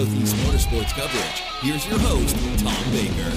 Southeast motorsports coverage. Here's your host, Tom Baker.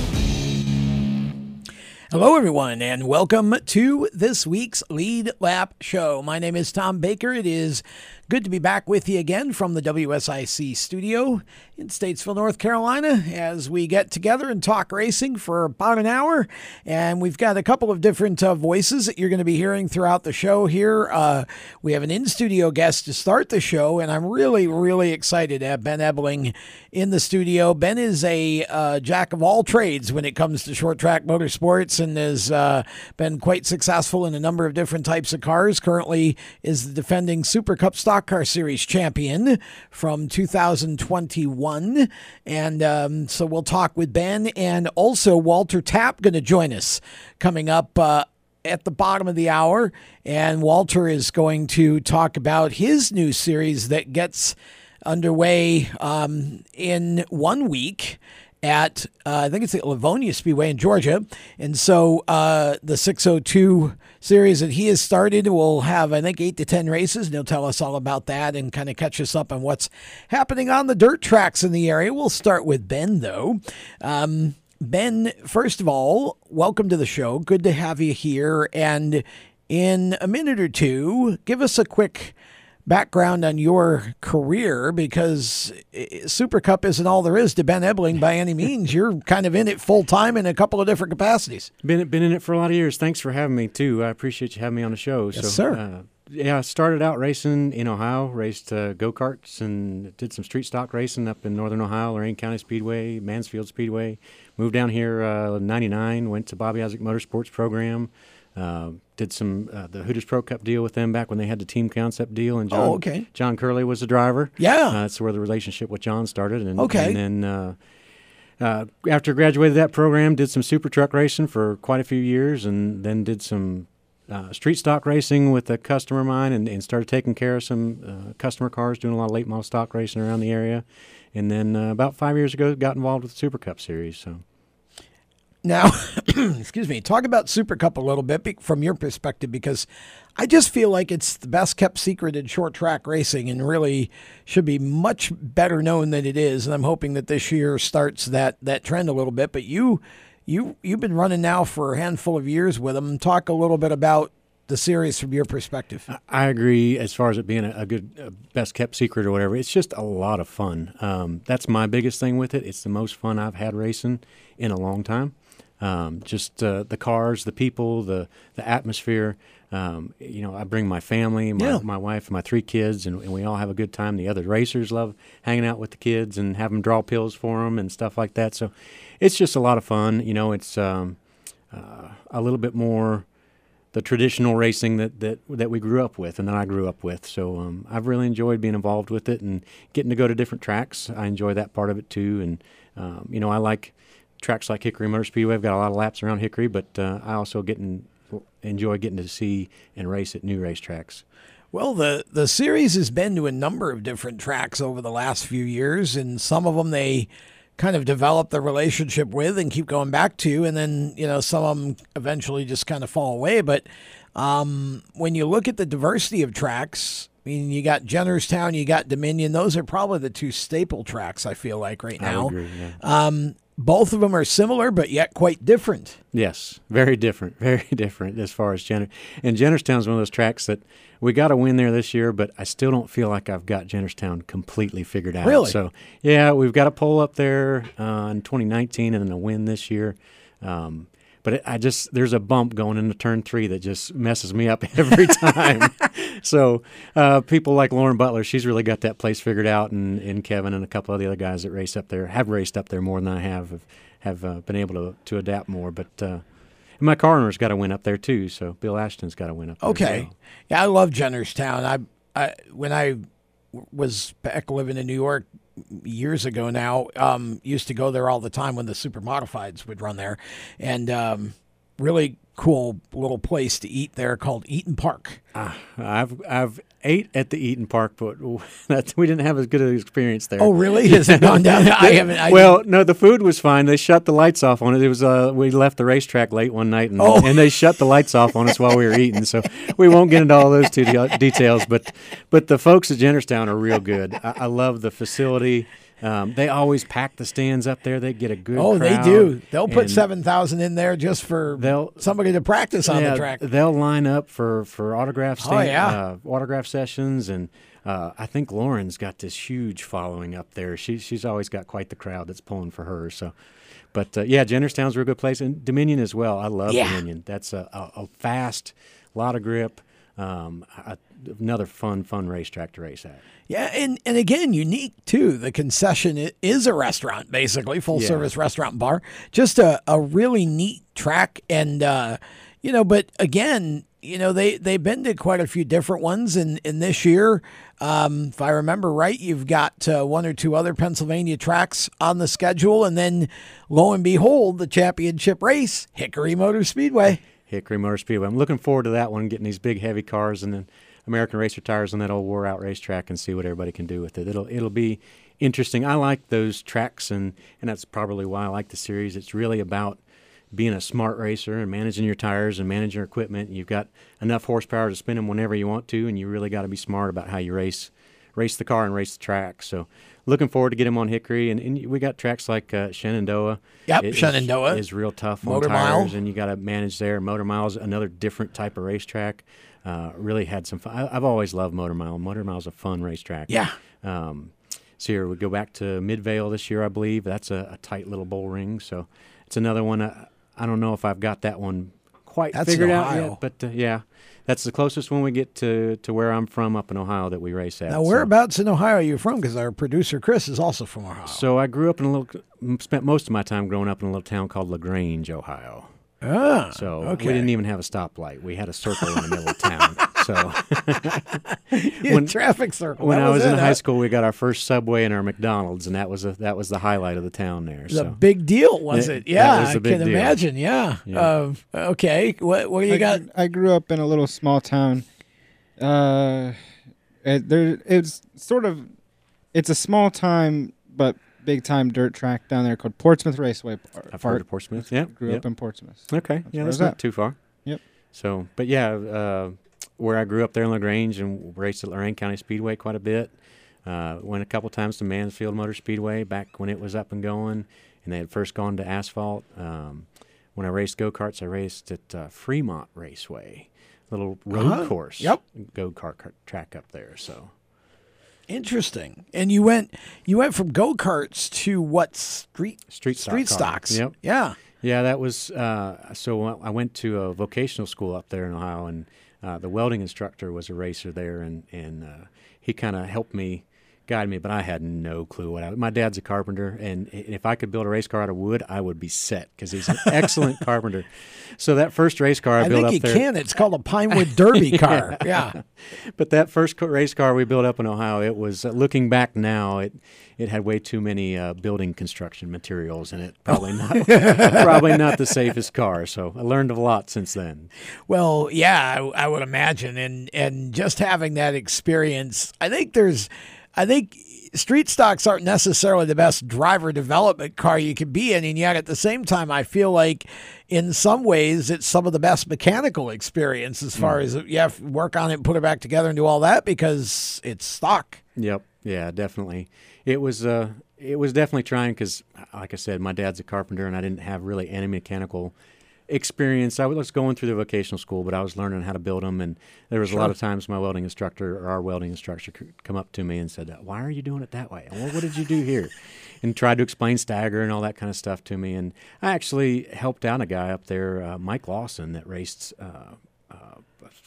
Hello, everyone, and welcome to this week's Lead Lap Show. My name is Tom Baker. It is good to be back with you again from the WSIC studio in Statesville, North Carolina, as we get together and talk racing for about an hour. And we've got a couple of different uh, voices that you're going to be hearing throughout the show here. Uh, we have an in studio guest to start the show, and I'm really, really excited to have Ben Ebeling in the studio. Ben is a uh, jack of all trades when it comes to short track motorsports and has uh, been quite successful in a number of different types of cars. Currently is the defending Super Cup Stock Car Series champion from 2021. And um, so we'll talk with Ben and also Walter Tapp going to join us coming up. Uh, at the bottom of the hour, and Walter is going to talk about his new series that gets underway um, in one week at uh, I think it's the Lavonia Speedway in Georgia, and so uh, the 602 series that he has started will have I think eight to ten races, and he'll tell us all about that and kind of catch us up on what's happening on the dirt tracks in the area. We'll start with Ben though. Um, ben, first of all, welcome to the show. Good to have you here, and in a minute or two, give us a quick background on your career because Super Cup isn't all there is to Ben Ebeling by any means. You're kind of in it full time in a couple of different capacities. Been been in it for a lot of years. Thanks for having me too. I appreciate you having me on the show. Yes, so, sir. Uh, yeah, I started out racing in Ohio, raced uh, go karts and did some street stock racing up in northern Ohio, Lorain County Speedway, Mansfield Speedway. Moved down here uh, '99, went to Bobby Isaac Motorsports program. Uh, did some uh, the Hooters Pro Cup deal with them back when they had the team concept deal, and John, oh, okay. John Curley was the driver. Yeah, uh, that's where the relationship with John started. And, okay, and then uh, uh, after graduated that program, did some super truck racing for quite a few years, and then did some uh, street stock racing with a customer of mine, and, and started taking care of some customer cars, doing a lot of late model stock racing around the area. And then about five years ago, got involved with the Super Cup series. So. Now, excuse me, talk about Super Cup a little bit from your perspective because I just feel like it's the best kept secret in short track racing and really should be much better known than it is. And I'm hoping that this year starts that, that trend a little bit. But you, you, you've been running now for a handful of years with them. Talk a little bit about the series from your perspective. I agree as far as it being a, a good, a best kept secret or whatever. It's just a lot of fun. Um, that's my biggest thing with it. It's the most fun I've had racing in a long time. Um, just uh, the cars, the people, the the atmosphere. Um, you know, I bring my family, my, yeah. my wife, and my three kids, and, and, we all have a good time. The other racers love hanging out with the kids and having draw pills for them and stuff like that. So it's just a lot of fun. You know, it's um, uh, a little bit more the traditional racing that, that that we grew up with and that I grew up with. So um, I've really enjoyed being involved with it and getting to go to different tracks. I enjoy that part of it too. And um, you know, I like tracks like Hickory Motor Speedway. I've got a lot of laps around Hickory, but uh, I also get and enjoy getting to see and race at new racetracks. Well, the the series has been to a number of different tracks over the last few years, and some of them they kind of develop the relationship with and keep going back to, and then you know some of them eventually just kind of fall away. But um, when you look at the diversity of tracks, I mean, you got Jennerstown, you got Dominion. Those are probably the two staple tracks. I feel like right now. Agree, yeah. um, both of them are similar, but yet quite different. Yes, very different, very different as far as Jenner. And Jennerstown is one of those tracks that we got to win there this year, but I still don't feel like I've got Jennerstown completely figured out. Really? So yeah, we've got a pull up there uh, in 2019 and then a win this year. Um, but it, I just there's a bump going into turn three that just messes me up every time. so uh, people like Lauren Butler, she's really got that place figured out, and, and Kevin and a couple of the other guys that race up there have raced up there more than I have have, have uh, been able to to adapt more. But uh, my car owner's got to win up there too. So Bill Ashton's got to win up there. Okay, well. yeah, I love Jennerstown. I, I when I was back living in New York years ago now. Um, used to go there all the time when the super modifieds would run there, and um, really cool little place to eat there called Eaton Park. Uh, I've I've ate at the Eaton Park, but we didn't have as good an experience there. Oh, really? Has it gone down? I haven't. I well, no, the food was fine. They shut the lights off on it. It was uh, we left the racetrack late one night, and, Oh. and they shut the lights off on us while we were eating. So we won't get into all those two de- details. But but the folks at Jennerstown are real good. I, I love the facility. Um, they always pack the stands up there. They get a good. Oh, they do. They'll put seven thousand in there just for They'll- somebody to practice on the track. They'll line up for for autograph Oh, yeah. uh, autograph sessions, and uh, I think Lauren's got this huge following up there. She she's always got quite the crowd that's pulling for her. So, but uh, yeah, Jennerstown's a real good place, and Dominion as well. I love Yeah. Dominion. That's a, a, a fast, lot of grip. Um, a, another fun fun racetrack to race at. Yeah, and, and again, unique too. The concession is a restaurant, basically full Yeah. service restaurant and bar. Just a, a really neat track, and uh, you know, but again, you know, they they've been to quite a few different ones, and in this year, um, if I remember right, you've got uh, one or two other Pennsylvania tracks on the schedule, and then lo and behold, the championship race, Hickory Motor Speedway. Hickory Motor Speedway. I'm looking forward to that one, getting these big heavy cars and then American racer tires on that old wore out racetrack and see what everybody can do with it. It'll it'll be interesting. I like those tracks and and that's probably why I like the series. It's really about being a smart racer and managing your tires and managing your equipment. You've got enough horsepower to spin them whenever you want to, and you really got to be smart about how you race race the car and race the track. So looking forward to get him on Hickory, and, and we got tracks like uh, Shenandoah. Yep, It is- Shenandoah. is real tough Motor on Mile. tires, and you got to manage there. Motor Mile's another different type of racetrack. Uh, really had some fun. I, I've always loved Motor Mile. Motor Mile's a fun racetrack. Yeah. Um, so here we go back to Midvale this year, I believe. That's a, a tight little bull ring. So it's another one. I, I don't know if I've got that one quite That's figured out yet, but uh, yeah, that's the closest one we get to, to where I'm from up in Ohio that we race at. Now, So- whereabouts in Ohio are you from? Because our producer Chris is also from Ohio. So I grew up in a little, spent most of my time growing up in a little town called Lagrange, Ohio. Ah, So okay. we didn't even have a stoplight. We had a circle in the middle of town. So when- traffic circle. when That I was in it, high huh? school, we got our first subway and our McDonald's, and that was a, that was the highlight of the town there. It was So big deal, was Yeah, it? Yeah, was a I can deal. imagine. Yeah. Yeah. Uh, okay. What what do you I, got? I grew up in a little small town. Uh, it, there it's sort of it's a small time but big time dirt track down there called Portsmouth Raceway Par- I've heard of Portsmouth. Yeah, Grew up in Portsmouth. Okay, yeah, where I that's not at. too far. Yep. So, but yeah, uh, where I grew up there in Lagrange and raced at Lorain County Speedway quite a bit. Uh, went a couple times to Mansfield Motor Speedway back when it was up and going, and they had first gone to asphalt. Um, when I raced go karts, I raced at uh, Fremont Raceway, little road Uh-huh. course. Yep. Go kart track up there. So Interesting. And you went you went from go karts to what street Street street car. stocks? Yep. Yeah. Yeah, that was uh, so. I went to a vocational school up there in Ohio, and uh, the welding instructor was a racer there, and and uh, he kind of helped me, guide me. But I had no clue what I. My dad's a carpenter, and if I could build a race car out of wood, I would be set because he's an excellent carpenter. So that first race car I, I built think up you there, can. It's called a Pinewood Derby car. Yeah. but that first race car we built up in Ohio, it was uh, looking back now, it it had way too many uh, building construction materials in it. Probably not, probably not the safest car. So I learned a lot since then. Well, yeah, I, I would imagine, and and just having that experience, I think there's, I think street stocks aren't necessarily the best driver development car you could be in, and yet at the same time, I feel like in some ways it's some of the best mechanical experience as far as you have to work on it, and put it back together, and do all that because it's stock. Yep. Yeah, definitely. It was uh it was definitely trying because like I said, my dad's a carpenter and I didn't have really any mechanical experience. I was going through the vocational school, but I was learning how to build them and there was a lot of times my welding instructor or our welding instructor could come up to me and said, "Why are you doing it that way? Well, what did you do here?" and tried to explain stagger and all that kind of stuff to me. And I actually helped out a guy up there, uh, Mike Lawson, that raced uh, uh,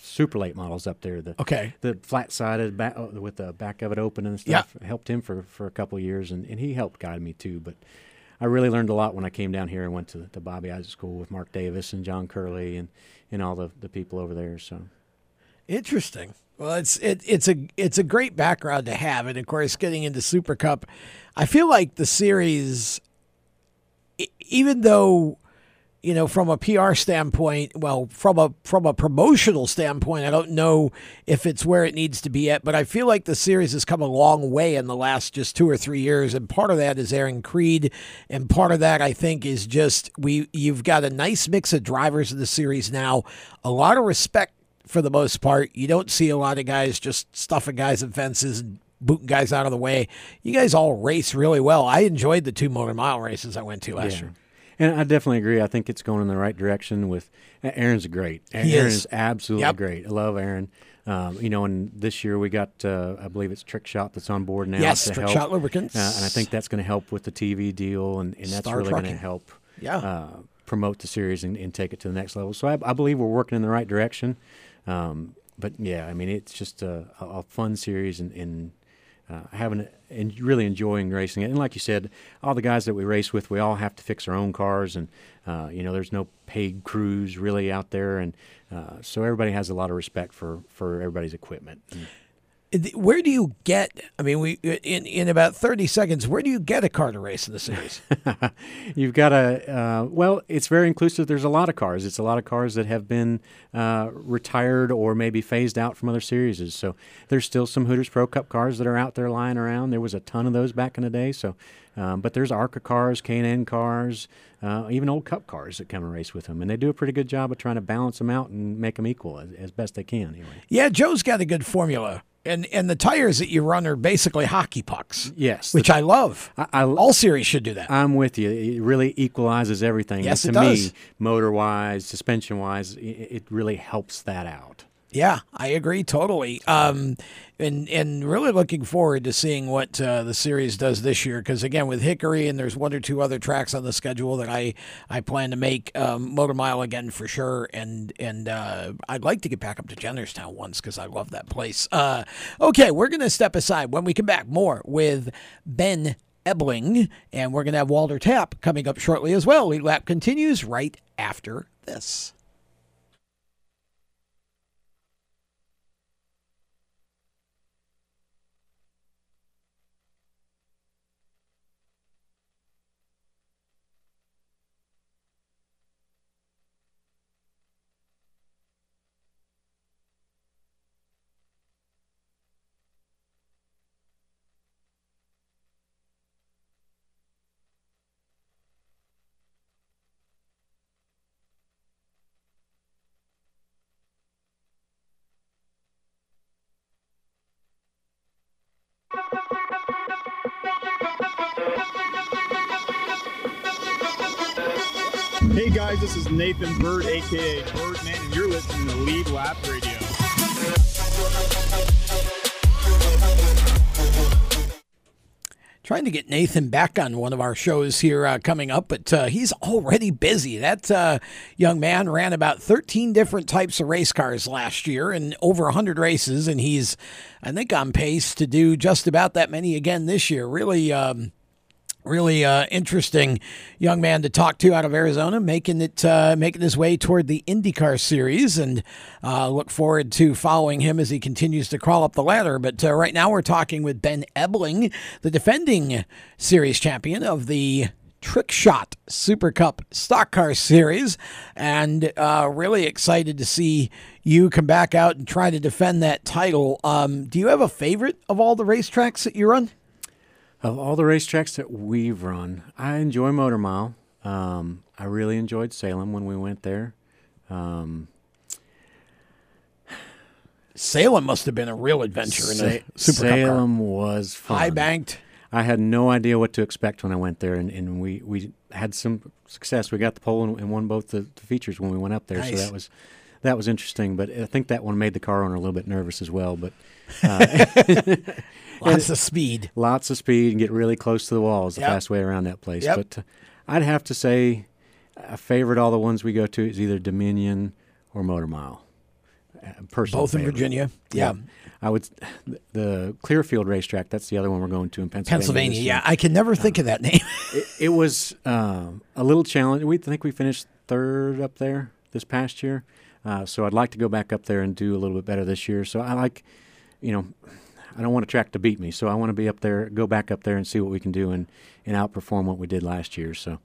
super late models up there. The Okay. the flat sided back uh, with the back of it open and stuff. Yeah. Helped him for, for a couple of years, and, and he helped guide me too. But I really learned a lot when I came down here and went to the Bobby Isaac School with Mark Davis and John Curley and, and all the, the people over there. So Interesting. Well, it's it, it's a it's a great background to have, and of course, getting into Super Cup, I feel like the series, even though you know, from a PR standpoint, well, from a from a promotional standpoint, I don't know if it's where it needs to be at, but I feel like the series has come a long way in the last just two or three years, and part of that is Aaron Creed, and part of that I think is just we you've got a nice mix of drivers in the series now, a lot of respect for the most part. You don't see a lot of guys just stuffing guys in fences and booting guys out of the way. You guys all race really well. I enjoyed the two motor mile races I went to last Yeah. year. And I definitely agree. I think it's going in the right direction. With Aaron's great. He Aaron is. absolutely Yep. great. I love Aaron. Um, you know, and this year we got, uh, I believe it's Trick Shot that's on board now. Yes, Trick help. Shot Lubricants. Uh, and I think that's going to help with the TV deal, and, and that's Star really going to help Yeah. uh, promote the series and, and take it to the next level. So I, I believe we're working in the right direction. Um, but yeah, I mean, it's just a, a a fun series and, and uh, having and really enjoying racing it. And like you said, all the guys that we race with, we all have to fix our own cars, and uh, you know, there's no paid crews really out there, and uh, so everybody has a lot of respect for for everybody's equipment. And Where do you get? I mean, we in in about thirty seconds. Where do you get a car to race in the series? You've got a uh, well. It's very inclusive. There's a lot of cars. It's a lot of cars that have been uh, retired or maybe phased out from other series. So there's still some Hooters Pro Cup cars that are out there lying around. There was a ton of those back in the day. So, um, but there's ARCA cars, K&N cars, uh, even old Cup cars that come and race with them, and they do a pretty good job of trying to balance them out and make them equal as, as best they can. Anyway. yeah, Joe's got a good formula, and and the tires that you run are basically hockey pucks, Yes, which I love. I, I, All series should do that. I'm with you. It really equalizes everything. Yes, and it to does. me, motor wise, suspension wise, it, it really helps that out. Yeah, I agree totally. Um, and and really looking forward to seeing what uh, the series does this year. Because again, with Hickory and there's one or two other tracks on the schedule that I I plan to make um, Motor Mile again for sure. And and uh, I'd like to get back up to Jennerstown once because I love that place. Uh, okay, we're gonna step aside when we come back. More with Ben. Ebeling, and we're to have Walter Tapp coming up shortly as well. Lead Lap continues right after this. Guys, this is Nathan Bird, aka Birdman, and you're listening to Lead Lap Radio. trying to get Nathan back on one of our shows here uh, coming up, but uh, he's already busy. That uh, young man ran about 13 different types of race cars last year and over 100 races, and he's, I think, on pace to do just about that many again this year. Really. Um, Really uh, interesting young man to talk to out of Arizona, making it uh, making his way toward the IndyCar series, and uh, look forward to following him as he continues to crawl up the ladder. But uh, right now, we're talking with Ben Ebeling, the defending series champion of the Trick Shot Super Cup Stock Car Series, and uh, really excited to see you come back out and try to defend that title. Um, do you have a favorite of all the racetracks that you run? Of all the racetracks that we've run, I enjoy Motor Mile. Um, I really enjoyed Salem when we went there. Um, Salem must have been a real adventure in a Sa- Super. Salem was fun. High banked. I had no idea what to expect when I went there, and, and we, we had some success. We got the pole and, and won both the, the features when we went up there, so that was that was interesting. But I think that one made the car owner a little bit nervous as well. But uh, Lots of speed. lots of speed and get really close to the wall is the Yep. fast way around that place. Yep. But uh, I'd have to say, a favorite all the ones we go to is either Dominion or Motor Mile. Uh, personal Both in. Virginia. Yeah. I would. The Clearfield racetrack. That's the other one we're going to in Pennsylvania. Pennsylvania. Yeah. I can never think of that name. It, it was um, a little challenge. We think we finished third up there this past year. Uh, so I'd like to go back up there and do a little bit better this year. So I like, you know, I don't want a track to beat me. So I want to be up there, go back up there and see what we can do and, and outperform what we did last year. So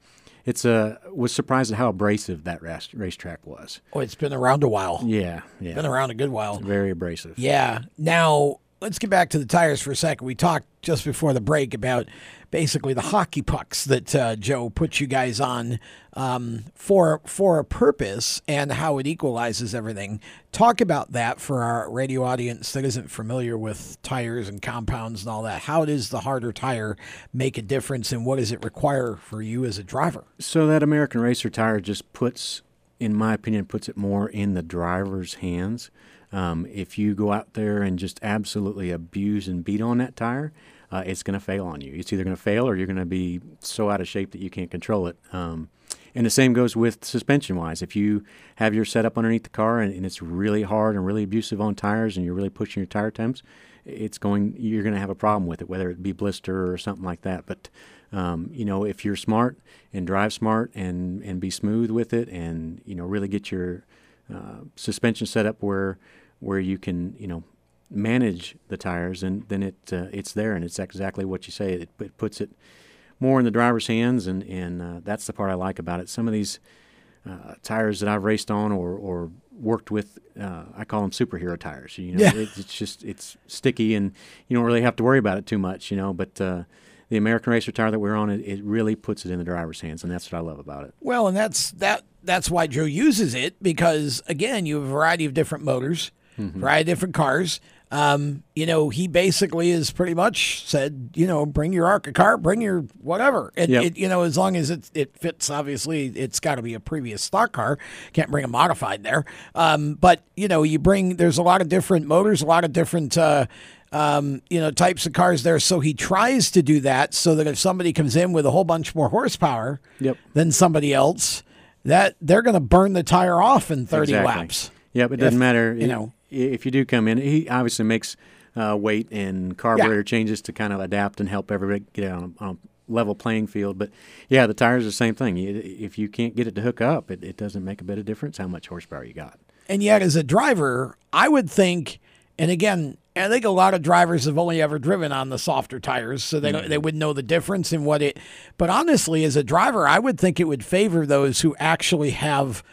it's a was surprised at how abrasive that race, racetrack was. Oh, it's been around a while. Yeah, yeah, Been around a good while. very abrasive. Yeah. Now, let's get back to the tires for a second. We talked just before the break about basically the hockey pucks that uh, Joe put you guys on um, for for a purpose and how it equalizes everything. Talk about that for our radio audience that isn't familiar with tires and compounds and all that. How does the harder tire make a difference, and what does it require for you as a driver? So that American Racer tire just puts, in my opinion, puts it more in the driver's hands. Um, if you go out there and just absolutely abuse and beat on that tire, uh, it's going to fail on you. It's either going to fail or you're going to be so out of shape that you can't control it. Um, and the same goes with suspension wise. If you have your setup underneath the car and, and it's really hard and really abusive on tires and you're really pushing your tire temps, it's going you're going to have a problem with it, whether it be blister or something like that. But um, you know, if you're smart and drive smart and and be smooth with it, and you know, really get your uh, suspension set up where where you can you know manage the tires, and then it uh, it's there, and it's exactly what you say. It, it puts it more in the driver's hands, and and uh, that's the part I like about it. Some of these uh, tires that I've raced on or, or worked with, uh, I call them superhero tires. You know, Yeah. it, it's just it's sticky, and you don't really have to worry about it too much. You know, but uh, the American Racer tire that we're on, it, it really puts it in the driver's hands, and that's what I love about it. Well, and that's that. That's why Joe uses it because again, you have a variety of different motors, variety of different cars. Um, you know, he basically is pretty much said, you know, bring your ARCA car, bring your whatever. And Yep. it, you know, as long as it it fits, obviously, it's got to be a previous stock car. Can't bring a modified there. Um, but you know, you bring. There's a lot of different motors, a lot of different. Uh, um, you know, types of cars there. So he tries to do that so that if somebody comes in with a whole bunch more horsepower, Yep. than somebody else, that they're going to burn the tire off in 30 Exactly. laps. Yep, it doesn't If, matter. you know. If you do come in, he obviously makes uh, weight and carburetor changes to kind of adapt and help everybody get on a, on a level playing field. But yeah, the tires are the same thing. You, if you can't get it to hook up, it, it doesn't make a bit of difference how much horsepower you got. And yet, as a driver, I would think, and again, I think a lot of drivers have only ever driven on the softer tires, so they don't, they would know the difference in what it. But honestly, as a driver, I would think it would favor those who actually have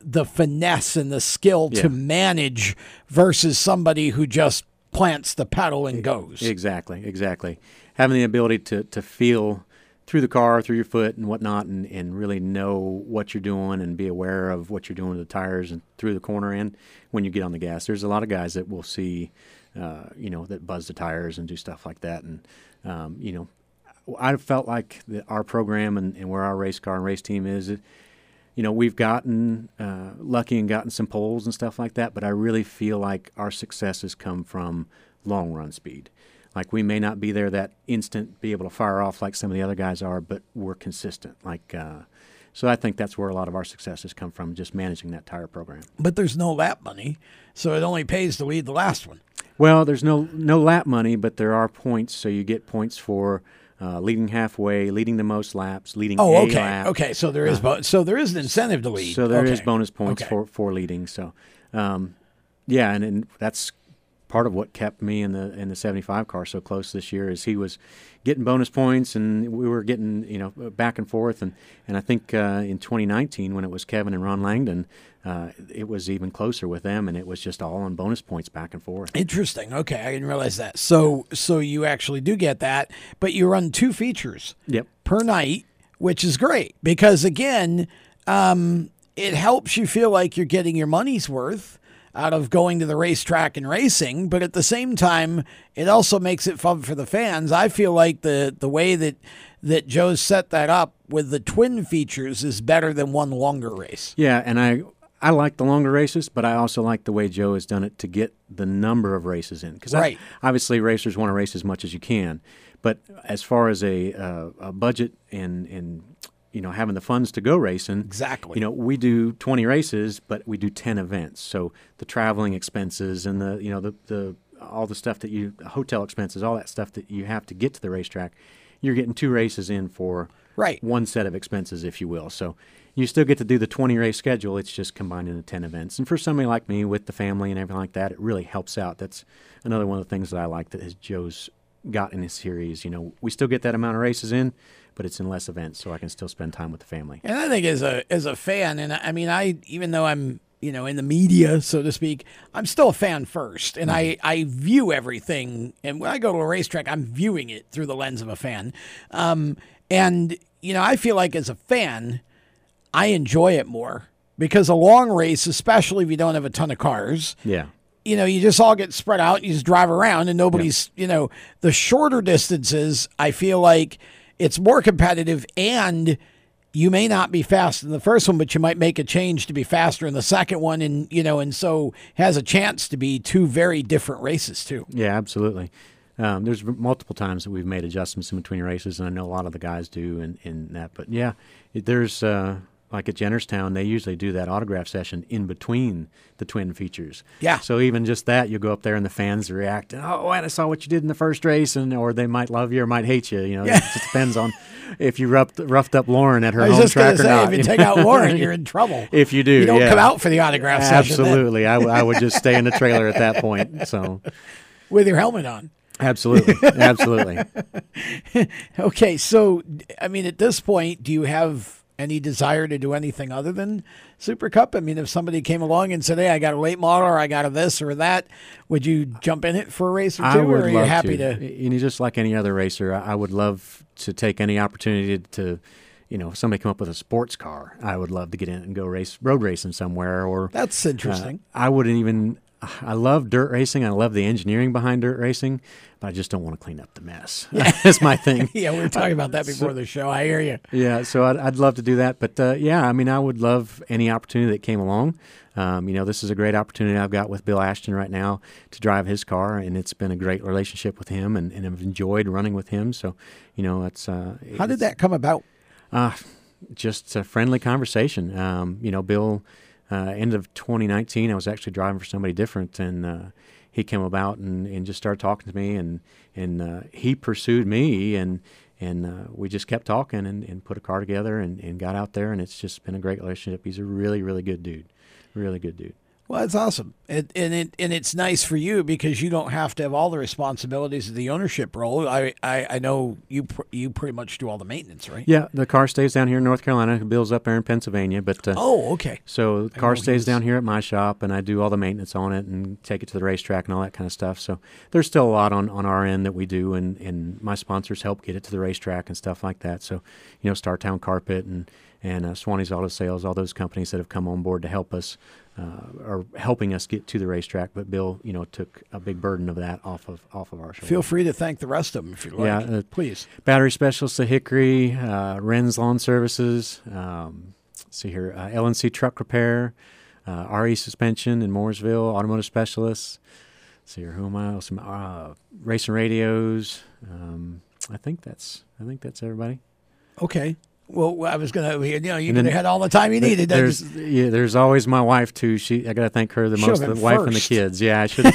the finesse and the skill Yeah. to manage versus somebody who just plants the pedal and goes. Exactly, exactly. Having the ability to, to feel through the car, through your foot and whatnot, and, and really know what you're doing and be aware of what you're doing with the tires and through the corner and when you get on the gas. There's a lot of guys that will see, uh, you know, that buzz the tires and do stuff like that. And, um, you know, I felt like the, our program and, and where our race car and race team is, you know, we've gotten uh, lucky and gotten some poles and stuff like that, but I really feel like our success has come from long run speed. Like we may not be there that instant, be able to fire off like some of the other guys are, but we're consistent. Like, uh, so I think that's where a lot of our success has come from, just managing that tire program. But there's no lap money, so it only pays to lead the last one. Well, there's no no lap money, but there are points. So you get points for uh, leading halfway, leading the most laps, leading Oh, a okay, lap. okay. So there is bo- so there is an incentive to lead. So there is Okay. bonus points Okay. for, for leading. So, um, yeah, and, and that's part of what kept me in the in the 75 car so close this year is he was getting bonus points and we were getting you know back and forth and and I think uh, in 2019 when it was Kevin and Ron Langdon uh, it was even closer with them and it was just all on bonus points back and forth. Interesting. Okay, I didn't realize that. So so you actually do get that, but you run two features Yep. per night, which is great because again, um, it helps you feel like you're getting your money's worth out of going to the racetrack and racing, but at the same time, it also makes it fun for the fans. I feel like the the way that that Joe's set that up with the twin features is better than one longer race. Yeah, and I I like the longer races, but I also like the way Joe has done it to get the number of races in. Because Right. obviously, racers want to race as much as you can, but as far as a, uh, a budget and and you know having the funds to go racing, Exactly. You know, we do twenty races, but we do ten events. So the traveling expenses and the you know the the all the stuff that you hotel expenses, all that stuff that you have to get to the racetrack, you're getting two races in for Right. one set of expenses, if you will. So you still get to do the 20 race schedule. It's just combined into 10 events. And for somebody like me with the family and everything like that, it really helps out. That's another one of the things that I like that has Joe's got in his series. You know, we still get that amount of races in, but it's in less events, so I can still spend time with the family. And I think as a as a fan, and I I mean, I even though I'm you know in the media, so to speak, I'm still a fan first, and I I view everything. And when I go to a racetrack, I'm viewing it through the lens of a fan. Um, and you know, I feel like as a fan, I enjoy it more because a long race, especially if you don't have a ton of cars, Yeah. you know, you just all get spread out. You just drive around, and nobody's, you know, the shorter distances. I feel like it's more competitive, and you may not be fast in the first one, but you might make a change to be faster in the second one, and you know, and so has a chance to be two very different races too. Yeah, absolutely. Um, there's multiple times that we've made adjustments in between races, and I know a lot of the guys do in, in that. But yeah, it, there's uh, like at Jennerstown, they usually do that autograph session in between the twin features. Yeah. So even just that, you go up there and the fans react. Oh, and I saw what you did in the first race, and or they might love you or might hate you. You know, Yeah. it just depends on if you roughed, roughed up Lauren at her home track or say, not. if you take out Lauren, you're in trouble. If you do, you don't yeah. come out for the autograph session Absolutely, I, w- I would just stay in the trailer at that point. So, with your helmet on. absolutely, absolutely. Okay, so I mean, at this point, do you have any desire to do anything other than Super Cup? I mean, if somebody came along and said, "Hey, I got a late model, or I got a this or that," would you jump in it for a race or two, I or would are you love happy to. to? You know, just like any other racer, I I would love to take any opportunity to, you know, if somebody come up with a sports car, I would love to get in and go race road racing somewhere. Or That's interesting. uh, I wouldn't even. I love dirt racing. I love the engineering behind dirt racing, but I just don't want to clean up the mess. That's my thing. yeah, we were talking about that before the show. I hear you. Yeah, so I'd, I'd love to do that. But uh, yeah, I mean, I would love any opportunity that came along. Um, you know, this is a great opportunity I've got with Bill Ashton right now to drive his car, and it's been a great relationship with him, and, and I've enjoyed running with him. So, you know, it's uh, How did that come about? Uh, just a friendly conversation. Um, you know, Bill, uh, end of 2019, I was actually driving for somebody different, and uh, he came about and, and just started talking to me, and and uh, he pursued me, and and uh, we just kept talking and, and put a car together and, and got out there, and it's just been a great relationship. He's a really, really good dude, really good dude. Well, that's awesome, it, and it and it's nice for you because you don't have to have all the responsibilities of the ownership role. I I, I know you pr- you pretty much do all the maintenance, right? Yeah, the car stays down here in North Carolina. Bill's up there in Pennsylvania, but uh, Oh, okay. So the car stays down here at my shop, and I do all the maintenance on it and take it to the racetrack and all that kind of stuff. So there's still a lot on, on our end that we do, and, and my sponsors help get it to the racetrack and stuff like that. So you know, Startown Carpet and and uh, Swanee's Auto Sales, all those companies that have come on board to help us uh, are helping us get to the racetrack. But Bill, you know, took a big burden of that off of off of our shoulders. Feel free to thank the rest of them if you like. Yeah, uh, please. Battery Specialists at Hickory, uh, Ren's Lawn Services, um, let's see here, uh, LNC Truck Repair, uh, RE Suspension in Mooresville, Automotive Specialists. Let's see here, who am I else? Uh, Racing Radios. Um, I think that's I think that's everybody. Okay. Well, I was gonna, you know, you could have had all the time you needed. There's just- yeah, there's always my wife too. She I got to thank her the most. The wife and the kids. Yeah, I should.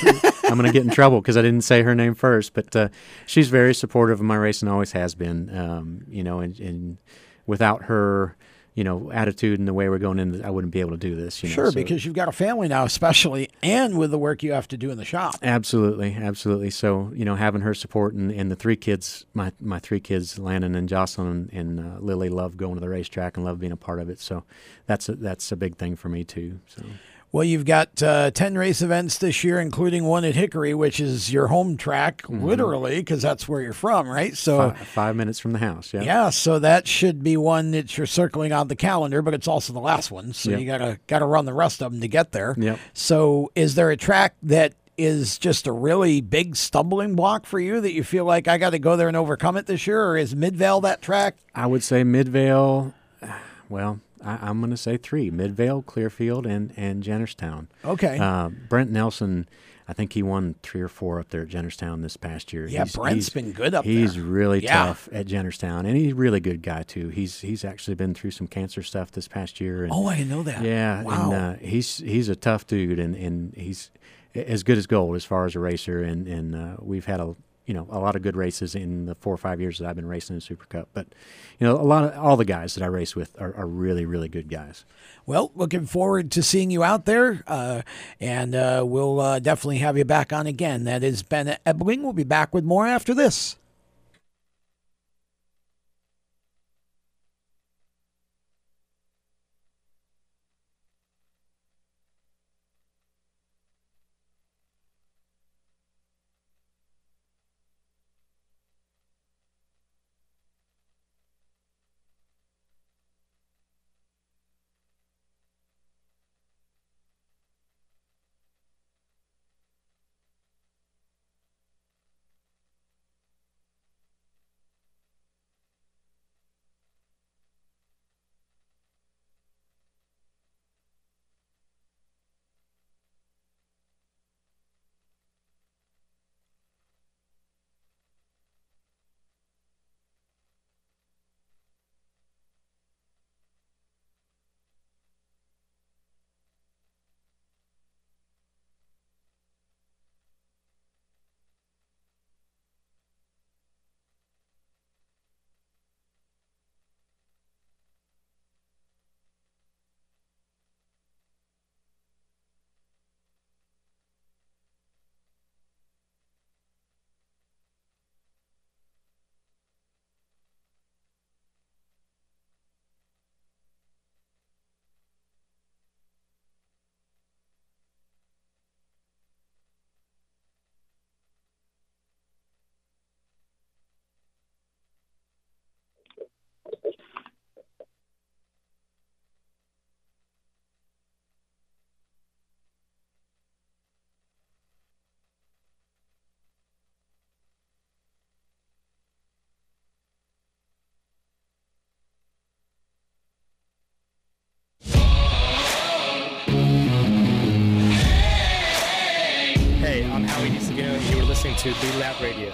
I'm gonna get in trouble because I didn't say her name first. But uh, she's very supportive of my race and Always has been. Um, you know, and, and without her, you know, attitude and the way we're going in, I wouldn't be able to do this. You know, sure, so- because you've got a family now, especially, and with the work you have to do in the shop. Absolutely, absolutely. So you know, having her support and, and the three kids, my my three kids, Landon and Jocelyn and, and uh, Lily, love going to the racetrack and love being a part of it. So that's a, that's a big thing for me too. So Well, you've got uh, 10 race events this year, including one at Hickory, which is your home track, Mm-hmm. literally, because that's where you're from, right? So, five, five minutes from the house. Yeah. yeah, so that should be one that you're circling on the calendar, but it's also the last one. So Yep. you gotta gotta run the rest of them to get there. Yep. So, is there a track that is just a really big stumbling block for you that you feel like I got to go there and overcome it this year, or is Midvale that track? I would say Midvale. Well, I, I'm going to say three: Midvale, Clearfield, and and Jennerstown. Okay. Uh, Brent Nelson, I think he won three or four up there at Jennerstown this past year. Yeah, Brent's been good up he's there. He's really Yeah. tough at Jennerstown, and he's a really good guy too. He's he's actually been through some cancer stuff this past year. And, oh, I know that. yeah, Wow. and uh, he's he's a tough dude, and, and he's as good as gold as far as a racer. And and uh, we've had a you know a lot of good races in the four or five years that I've been racing in Super Cup. But you know a lot of all the guys that I race with are, are really really good guys. Well, looking forward to seeing you out there, uh, and uh, we'll uh, definitely have you back on again. That is Ben Ebeling. We'll be back with more after this. To Lap Radio.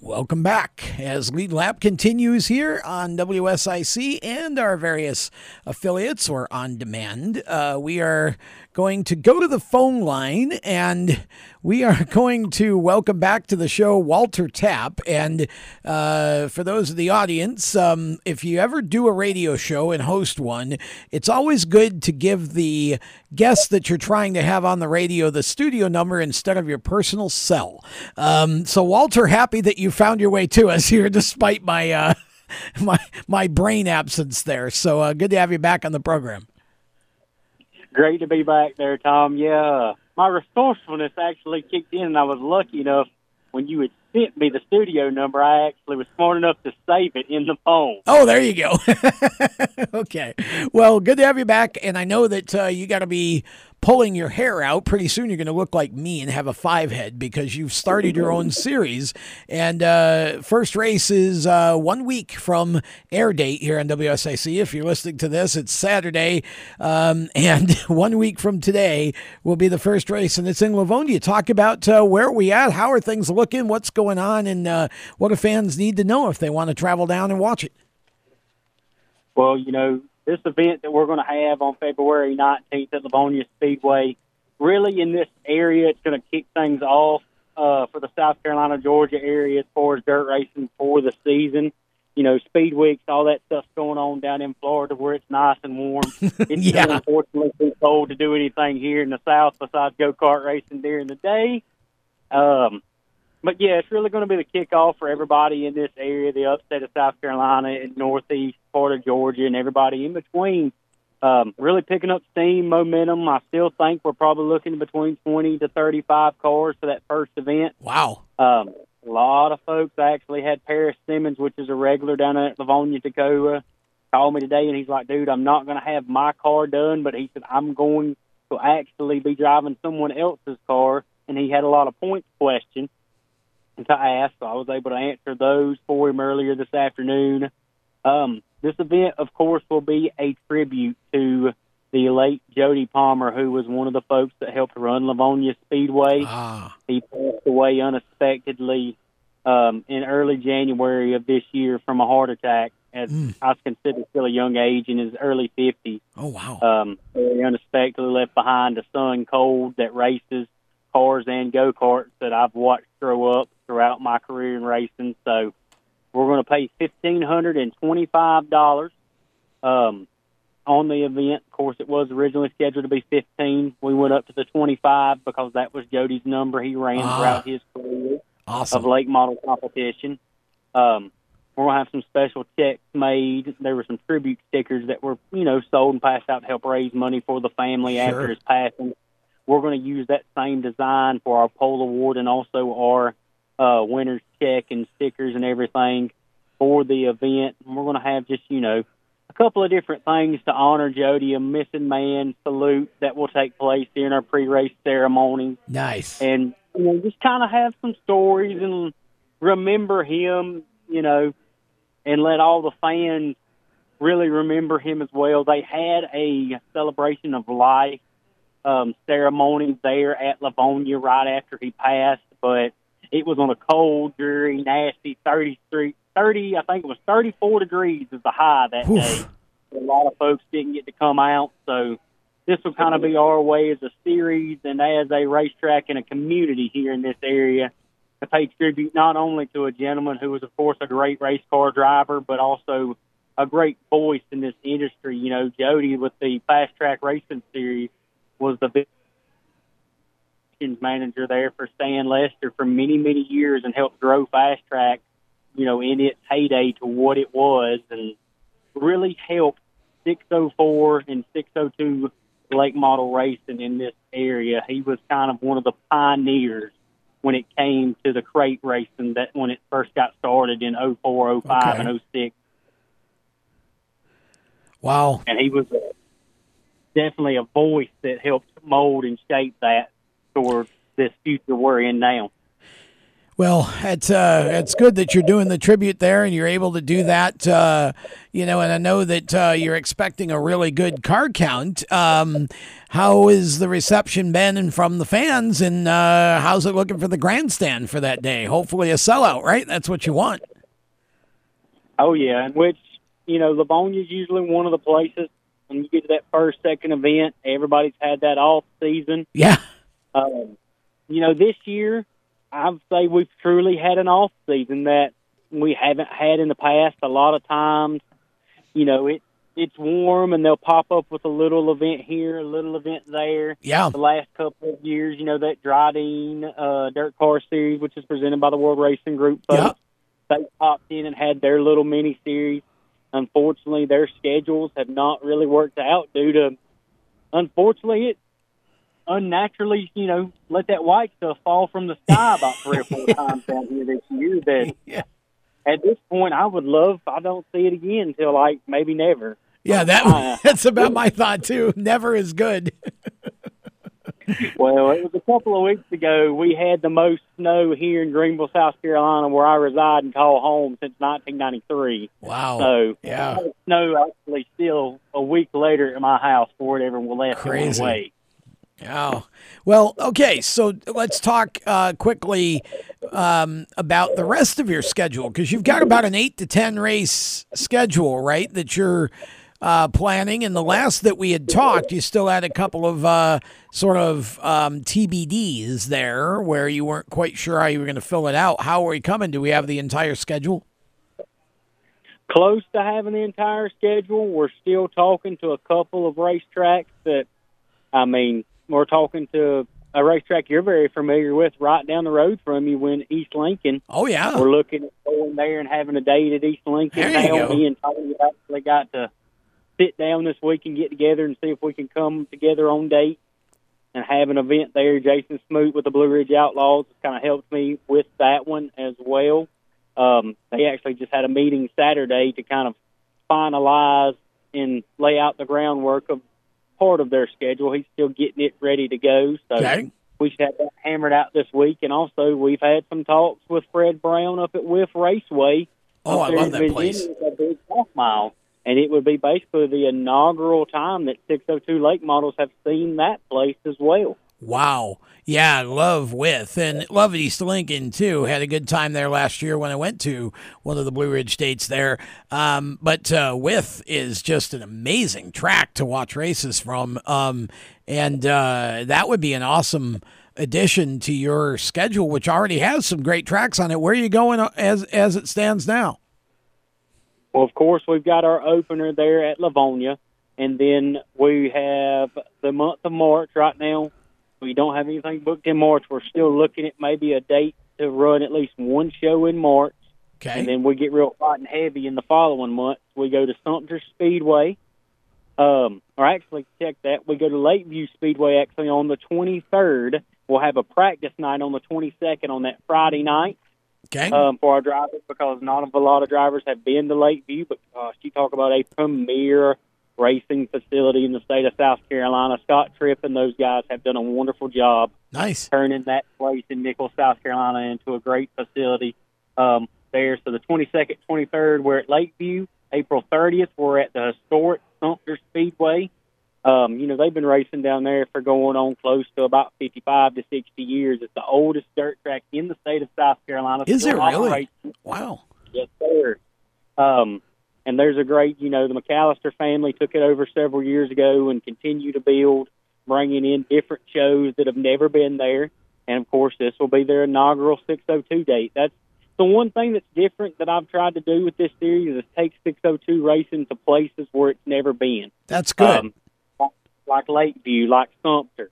Welcome back as Lead Lap continues here on WSIC and our various affiliates or on demand. Uh, we are going to go to the phone line and we are going to welcome back to the show Walter Tapp. And uh, for those of the audience, um, if you ever do a radio show and host one, it's always good to give the guest that you're trying to have on the radio the studio number instead of your personal cell. Um, so, Walter, happy that you found your way to us here despite my. Uh, my my brain absence there. So uh, good to have you back on the program. Great to be back there, Tom. Yeah, my resourcefulness actually kicked in, and I was lucky enough when you had sent me the studio number. I actually was smart enough to save it in the phone. Oh, there you go. okay. Well, good to have you back. And I know that uh, you got to be pulling your hair out. Pretty soon you're going to look like me and have a five head because you've started your own series. And uh, first race is uh, one week from air date here on WSIC. If you're listening to this, it's Saturday. Um, and one week from today will be the first race, and it's in Lavonia. Talk about uh, where are we at? How are things looking? What's going on? And uh, what do fans need to know if they want to travel down and watch it? Well, you know, this event that we're going to have on February 19th at Lavonia Speedway, really in this area, it's going to kick things off uh, for the South Carolina, Georgia area as far as dirt racing for the season. You know, speed weeks, all that stuff's going on down in Florida where it's nice and warm. It's Yeah. unfortunately too cold to do anything here in the South besides go kart racing during the day. Um, but yeah, it's really going to be the kickoff for everybody in this area, the upstate of South Carolina and northeast part of Georgia, and everybody in between. Um, really picking up steam, momentum. I still think we're probably looking between 20 to 35 cars for that first event. Wow. Um, a lot of folks actually had Paris Simmons, which is a regular down at Lavonia, Tacoma, call me today, and he's like, "Dude, I'm not going to have my car done, but he said I'm going to actually be driving someone else's car." And he had a lot of points questions to ask, so I was able to answer those for him earlier this afternoon. Um, this event, of course, will be a tribute to the late Jody Palmer, who was one of the folks that helped run Lavonia Speedway. Ah. He passed away unexpectedly um, in early January of this year from a heart attack. At I was considered still a young age in his early fifties. Oh, wow. Um, very unexpectedly left behind a son Cole that races cars and go karts that I've watched grow up throughout my career in racing. So we're going to pay fifteen hundred and twenty-five dollars um, on the event. Of course, it was originally scheduled to be fifteen. We went up to the twenty-five because that was Jody's number he ran Ah. throughout his career awesome. of late model competition. Um, we're gonna have some special checks made. There were some tribute stickers that were, you know, sold and passed out to help raise money for the family Sure. after his passing. We're going to use that same design for our pole award and also our uh, winner's check and stickers and everything for the event. And we're going to have just, you know, a couple of different things to honor Jody, a missing man salute that will take place during our pre-race ceremony Nice. and you know, just kind of have some stories and remember him, you know, and let all the fans really remember him as well. They had a celebration of life um, ceremony there at Lavonia right after he passed, but it was on a cold, dreary, nasty 33, 30, I think it was 34 degrees is the high that Oof. day. A lot of folks didn't get to come out, so this will kind of be our way as a series and as a racetrack and a community here in this area to pay tribute not only to a gentleman who was, of course, a great race car driver, but also a great voice in this industry. You know, Jody with the Fast Track Racing Series was the big manager there for Stan Lester for many, many years and helped grow Fast Track, you know, in its heyday to what it was and really helped 604 and 602 late model racing in this area. He was kind of one of the pioneers when it came to the crate racing that when it first got started in 04, 05, Okay. and 06. Wow. And he was definitely a voice that helped mold and shape that toward this future we're in now. Well, it's uh, it's good that you're doing the tribute there, and you're able to do that. Uh, you know, and I know that uh, you're expecting a really good car count. Um, how is the reception been and from the fans, and uh, how's it looking for the grandstand for that day? Hopefully, a sellout, right? That's what you want. Oh yeah, and which you know, Lavonia is usually one of the places when you get to that first, second event. Everybody's had that off season. Yeah. Um, you know, this year I'd say we've truly had an off season that we haven't had in the past. A lot of times, you know, it it's warm and they'll pop up with a little event here, a little event there. Yeah. The last couple of years, you know, that Drydene uh, Dirt Car Series, which is presented by the World Racing Group, folks, they popped in and had their little mini series. Unfortunately, their schedules have not really worked out due to, unfortunately, it unnaturally, you know, let that white stuff fall from the sky about three or four times down here this year. That Yeah. at this point, I would love. I don't see it again until like maybe never. Yeah, Uh, that that's about my thought too. Never is good. Well, it was a couple of weeks ago. We had the most snow here in Greenville, South Carolina, where I reside and call home since 1993. Wow. So yeah. snow actually still a week later at my house before it ever left Crazy. away. Oh, well, okay. So let's talk uh, quickly um, about the rest of your schedule because you've got about an eight to 10 race schedule, right? That you're uh, planning. And the last that we had talked, you still had a couple of uh, sort of um, TBDs there where you weren't quite sure how you were going to fill it out. How are we coming? Do we have the entire schedule? Close to having the entire schedule. We're still talking to a couple of racetracks that, I mean, we're talking to a racetrack you're very familiar with right down the road from you in East Lincoln. Oh, yeah. We're looking at going there and having a date at East Lincoln. There you now go. me and Tony actually got to sit down this week and get together and see if we can come together on date and have an event there. Jason Smoot with the Blue Ridge Outlaws kind of helped me with that one as well. Um, they actually just had a meeting Saturday to kind of finalize and lay out the groundwork of part of their schedule. He's still getting it ready to go. So Okay. we should have that hammered out this week. And also, we've had some talks with Fred Brown up at Wythe Raceway. Oh, I love that place. a big half mile. And it would be basically the inaugural time that 602 Late models have seen that place as well. Wow. Yeah, love Wythe and love East Lincoln too. Had a good time there last year when I went to one of the Blue Ridge states there. Um, but uh, Wythe is just an amazing track to watch races from. Um, and uh, that would be an awesome addition to your schedule, which already has some great tracks on it. Where are you going as as it stands now? Well, of course, we've got our opener there at Lavonia, and then we have the month of March right now. We don't have anything booked in March. We're still looking at maybe a date to run at least one show in March, Okay. and then we get real hot and heavy in the following month. We go to Sumter Speedway, um, or actually, check that. We go to Lakeview Speedway actually on the 23rd. We'll have a practice night on the 22nd on that Friday night okay. um, for our drivers because not a lot of drivers have been to Lakeview. But gosh, you talk about a premier racing facility in the state of South Carolina. Scott Tripp and those guys have done a wonderful job nice. turning that place in Nichols, South Carolina, into a great facility um, there. So the 22nd, 23rd, we're at Lakeview. April 30th, we're at the historic Sumter Speedway. Um, you know, they've been racing down there for going on close to about 55 to 60 years. It's the oldest dirt track in the state of South Carolina. Is Still it really? Wow. Yes, sir. Um, and there's a great, you know, the McAllister family took it over several years ago and continue to build, bringing in different shows that have never been there. And of course, this will be their inaugural 602 date. That's the one thing that's different that I've tried to do with this series is take 602 racing to places where it's never been That's good. um, like Lakeview, like Sumter.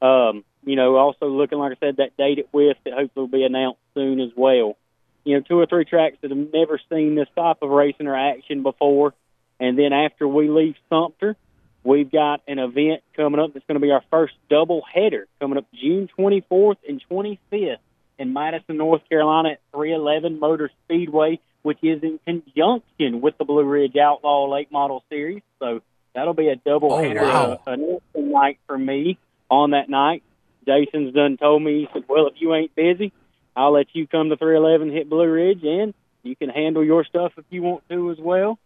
Um, you know, also looking like I said that date at Wythe that hopefully will be announced soon as well. You know, two or three tracks that have never seen this type of racing or action before. And then after we leave Sumter, we've got an event coming up that's going to be our first double header coming up June 24th and 25th in Madison, North Carolina at 311 Motor Speedway, which is in conjunction with the Blue Ridge Outlaw Late Model Series. So that'll be a double Oh, header, wow. uh, an awesome night for me on that night. Jason's done told me, he said, well, if you ain't busy, I'll let you come to 311 hit Blue Ridge, and you can handle your stuff if you want to as well.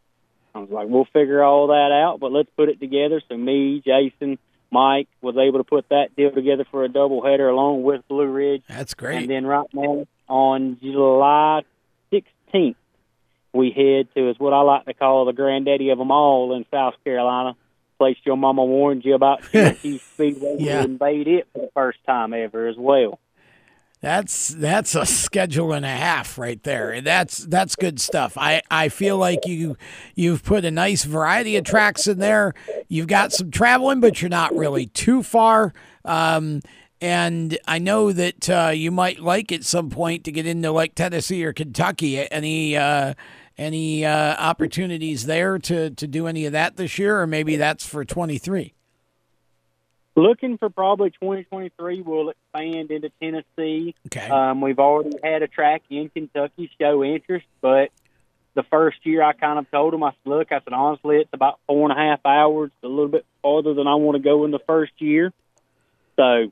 I was like, we'll figure all that out, but let's put it together. So me, Jason, Mike was able to put that deal together for a doubleheader along with Blue Ridge. That's great. And then right now on July 16th, we head to is what I like to call the granddaddy of them all in South Carolina. Place your mama warned you about Cherokee Speedway. Yeah. We invade it for the first time ever as well. That's that's a schedule and a half right there. That's that's good stuff. I, I feel like you you've put a nice variety of tracks in there. You've got some traveling, but you're not really too far. Um, and I know that uh, you might like at some point to get into like Tennessee or Kentucky. Any uh, any uh, opportunities there to to do any of that this year, or maybe that's for 23. Looking for probably 2023, we'll expand into Tennessee. Okay. Um, we've already had a track in Kentucky show interest, but the first year I kind of told them, I said, look, I said, honestly, it's about four and a half hours, a little bit farther than I want to go in the first year. So,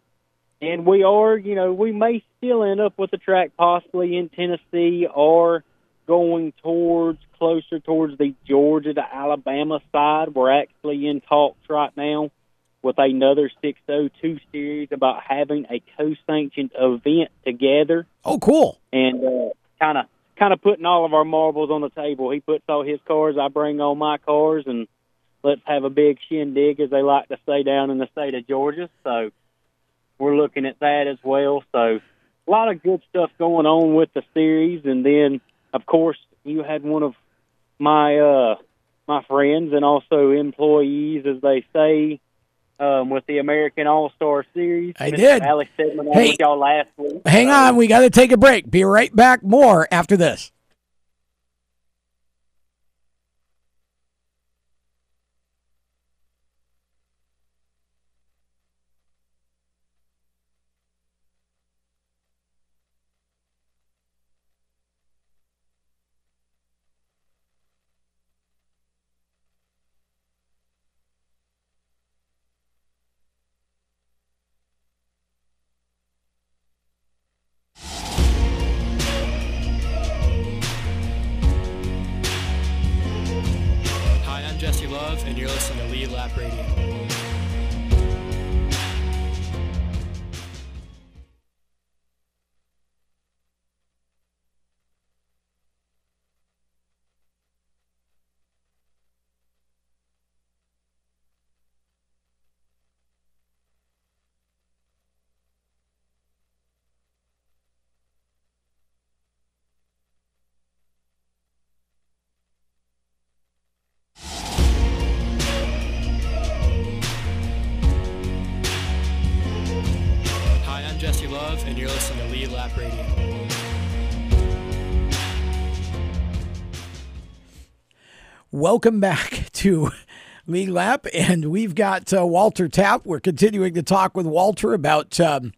and we are, you know, we may still end up with a track possibly in Tennessee or going towards closer towards the Georgia to Alabama side. We're actually in talks right now with another 602 series about having a co-sanctioned event together oh, cool. and kind of kind of putting all of our marbles on the table. He puts all his cars, I bring all my cars, and let's have a big shindig, as they like to say down in the state of Georgia. So we're looking at that as well. So a lot of good stuff going on with the series, and then of course you had one of my uh, my friends and also employees, as they say. Um, with the American All Star Series, I Mr. did. Ally Steadman Hey. with y'all last week. Hang So- on, we got to take a break. Be right back. More after this. Welcome back to Lead Lap, and we've got uh, Walter Tapp. We're continuing to talk with Walter about um,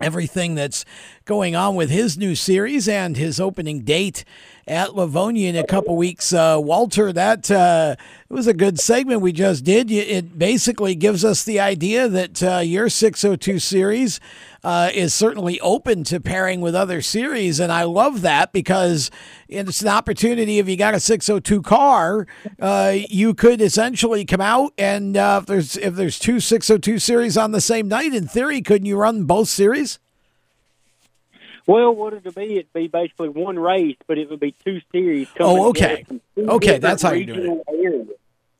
everything that's going on with his new series and his opening date at Lavonia in a couple weeks. Uh, Walter, that uh, was a good segment we just did. It basically gives us the idea that uh, your 602 series uh, is certainly open to pairing with other series, and I love that because it's an opportunity. If you got a 602 car, uh, you could essentially come out and uh, if there's if there's two 602 series on the same night, in theory, couldn't you run both series? Well, what it'd be, it'd be basically one race, but it would be two series. Oh, coming Oh, okay. Okay, that's how you're doing it. areas.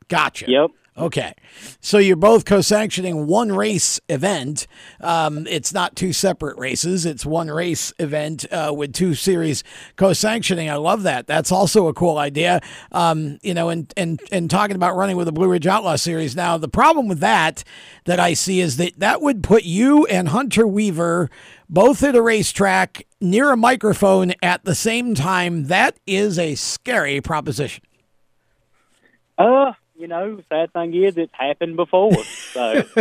Gotcha. Yep. Okay. So you're both co sanctioning one race event. Um, it's not two separate races, it's one race event uh, with two series co sanctioning. I love that. That's also a cool idea. Um, you know, and, and, and talking about running with the Blue Ridge Outlaw series. Now, the problem with that that I see is that that would put you and Hunter Weaver both at a racetrack near a microphone at the same time. That is a scary proposition. Uh, you know, sad thing is, it's happened before. So,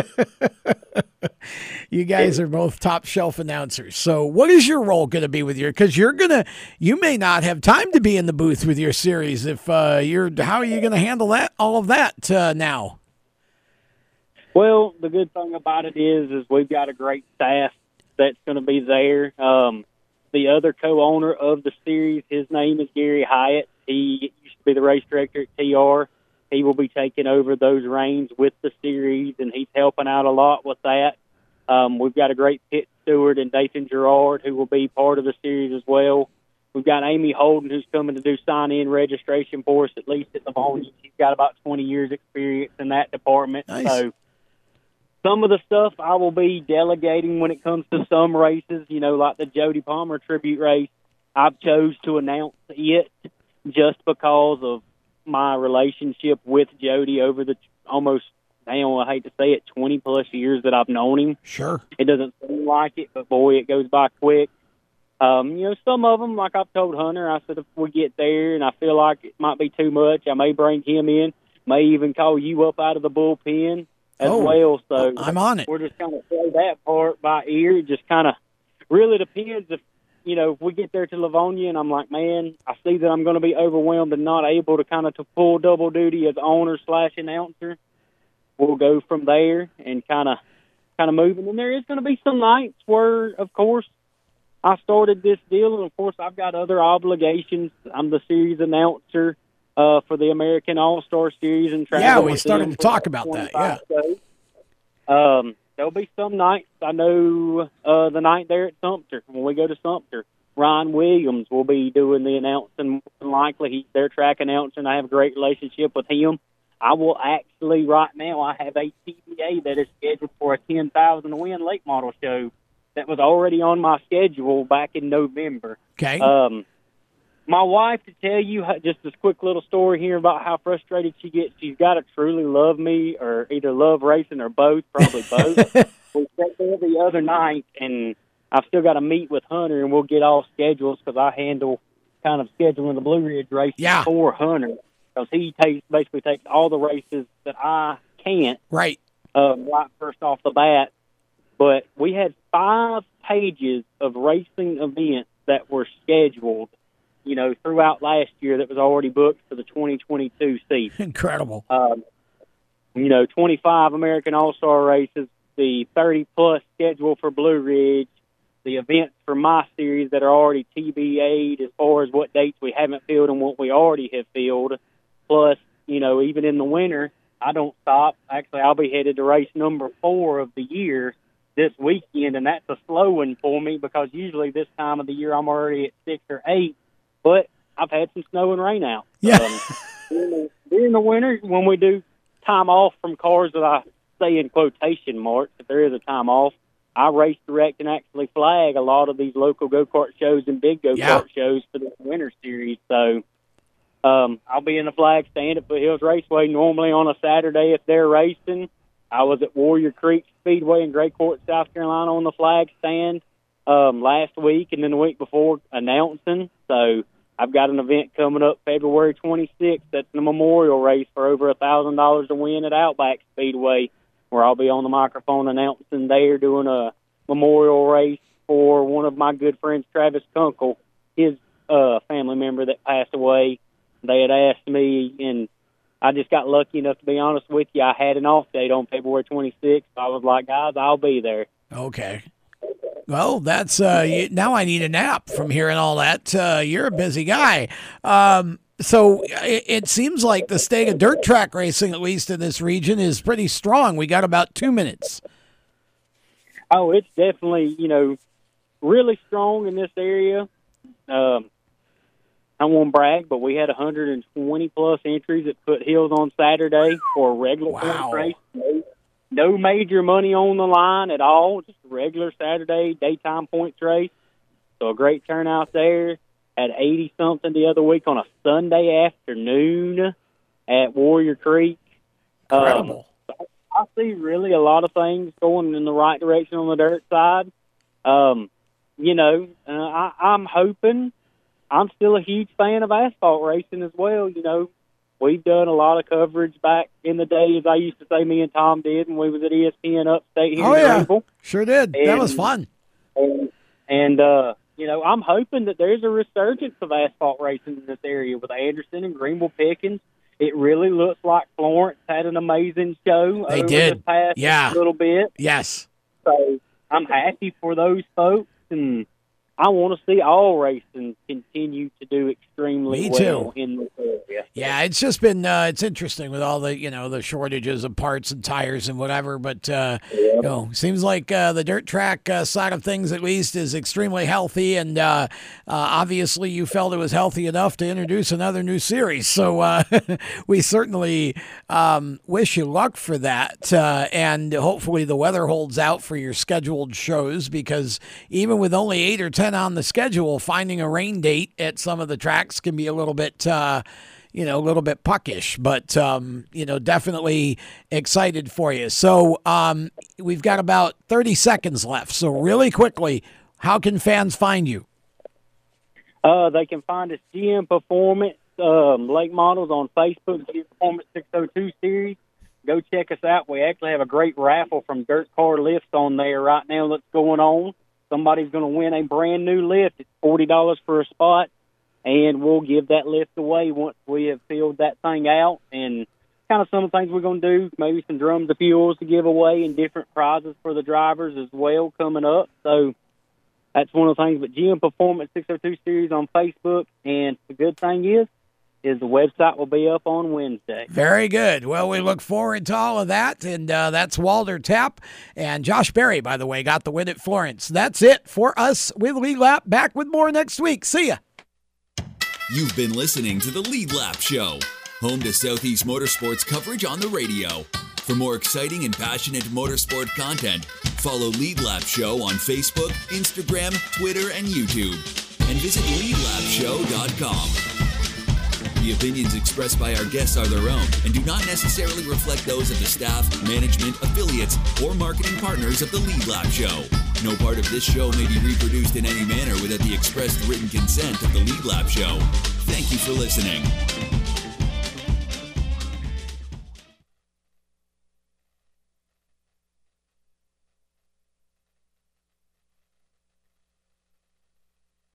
You guys are both top shelf announcers. So, what is your role going to be with your? Because you're gonna, you may not have time to be in the booth with your series. If uh, you're, how are you going to handle that? All of that uh, now. well, the good thing about it is, is we've got a great staff that's going to be there. Um, the other co-owner of the series. His name is Gary Hyatt. He used to be the race director at TR. He will be taking over those reins with the series, and he's helping out a lot with that. Um, we've got a great pit steward and Nathan Gerard who will be part of the series as well. We've got Amy Holden who's coming to do sign in registration for us, at least at the moment. She's got about 20 years experience in that department. Nice. So some of the stuff I will be delegating when it comes to some races, you know, like the Jody Palmer tribute race. I've chose to announce it just because of my relationship with Jody over the almost now I hate to say it, twenty plus years that I've known him. Sure. It doesn't seem like it, but boy, it goes by quick. Um, you know, some of them, like I've told Hunter, I said if we get there and I feel like it might be too much, I may bring him in, may even call you up out of the bullpen as Oh, well. So I'm on it. we're just kind of play that part by ear. It just kind of really depends if you know if we get there to Lavonia and I'm like, man, I see that I'm going to be overwhelmed and not able to kind of to pull double duty as owner slash announcer. We'll go from there and kind of kind of moving. And then there is going to be some nights where, of course, I started this deal, and of course, I've got other obligations. I'm the series announcer uh, for the American All Star Series and travel Yeah, we started to talk about that, 25 shows. Um, there'll be some nights. I know uh, the night there at Sumter when we go to Sumter. Ryan Williams will be doing the announcing. More than likely, he's their track announcer, and I have a great relationship with him. I will actually right now. I have a TBA that is scheduled for a ten thousand win late model show that was already on my schedule back in November. Okay. Um, my wife, to tell you just this quick little story here about how frustrated she gets, she's got to truly love me or either love racing or both, probably both. we sat there the other night, and I've still got to meet with Hunter, and we'll get all schedules because I handle kind of scheduling the Blue Ridge race Yeah. for Hunter because he takes basically takes all the races that I can't right. um, right first off the bat. But we had five pages of racing events that were scheduled, you know, throughout last year that was already booked for the 2022 season. Incredible. Um, you know, 25 American All Star races, the 30 plus schedule for Blue Ridge, the events for my series that are already TBA'd as far as what dates we haven't filled and what we already have filled. Plus, you know, even in the winter, I don't stop. Actually, I'll be headed to race number four of the year this weekend, and that's a slow one for me because usually this time of the year I'm already at six or eight. But I've had some snow and rain out. Yeah. Um, during, the, during the winter, when we do time off from cars that I say in quotation marks, if there is a time off, I race direct and actually flag a lot of these local go kart shows and big go kart Yeah. shows for the winter series. So um, I'll be in the flag stand at Foothills Raceway normally on a Saturday if they're racing. I was at Warrior Creek Speedway in Gray Court, South Carolina on the flag stand um, last week and then the week before announcing. So I've got an event coming up February 26th. That's the memorial race for over a thousand dollars to win at Outback Speedway, where I'll be on the microphone announcing there doing a memorial race for one of my good friends, Travis Kunkel, his uh, family member that passed away. They had asked me, and I just got lucky enough to be honest with you. I had an off date on February 26th. I was like, guys, I'll be there. Okay. Well, that's uh, you, now I need a nap from hearing all that. Uh, you're a busy guy. Um, so it, it seems like the state of dirt track racing, at least in this region, is pretty strong. We got about two minutes. Oh, it's definitely you know really strong in this area. Um, I won't brag, but we had 120 plus entries at Foothills on Saturday for a regular Wow. race. No, major money on the line at all. Just a regular Saturday daytime points race. So a great turnout there. Had 80 something the other week on a Sunday afternoon at Warrior Creek. Um, Incredible. I see really a lot of things going in the right direction on the dirt side. Um, you know, uh, I, I'm hoping. I'm still a huge fan of asphalt racing as well. You know, we've done a lot of coverage back in the days. I used to say me and Tom did when we was at ESPN Upstate here Oh, in yeah. Greenville. Sure did. That was fun. And, and uh, you know, I'm hoping that there's a resurgence of asphalt racing in this area with Anderson and Greenville Pickens. It really looks like Florence had an amazing show. They over did. Past Yeah. little bit. Yes. So I'm happy for those folks, and I want to see all racing continue to do extremely Me well too. in this area. Yeah, it's just been uh, it's interesting with all the you know the shortages of parts and tires and whatever. But uh, you know, seems like uh, the dirt track uh, side of things at least is extremely healthy, and uh, uh, obviously you felt it was healthy enough to introduce another new series. So uh, we certainly um, wish you luck for that, uh, and hopefully the weather holds out for your scheduled shows because even with only eight or ten on the schedule, finding a rain date at some of the tracks can be a little bit. Uh, you know, a little bit puckish, but um, you know, definitely excited for you. So um, we've got about thirty seconds left. So really quickly, how can fans find you? Uh, they can find us GM Performance um, Late Models on Facebook, GM Performance 602 series. Go check us out. We actually have a great raffle from Dirt Car Lifts on there right now that's going on. Somebody's going to win a brand new lift. It's forty dollars for a spot, and we'll give that lift away once we have filled that thing out. And kind of some of the things we're going to do, maybe some drums of fuels to give away, and different prizes for the drivers as well coming up. So that's one of the things. But GM Performance 602 series on Facebook, and the good thing is, is the website will be up on Wednesday. Very good. Well, we look forward to all of that. And uh, that's Walter Tapp. And Josh Berry, by the way, got the win at Florence. That's it for us with Lead Lap. Back with more next week. See ya. You've been listening to the Lead Lap Show, home to Southeast Motorsports coverage on the radio. For more exciting and passionate motorsport content, follow Lead Lap Show on Facebook, Instagram, Twitter, and YouTube. And visit leadlapshow.com. The opinions expressed by our guests are their own and do not necessarily reflect those of the staff, management, affiliates, or marketing partners of the Lead Lap Show. No part of this show may be reproduced in any manner without the expressed written consent of the Lead Lap Show. Thank you for listening.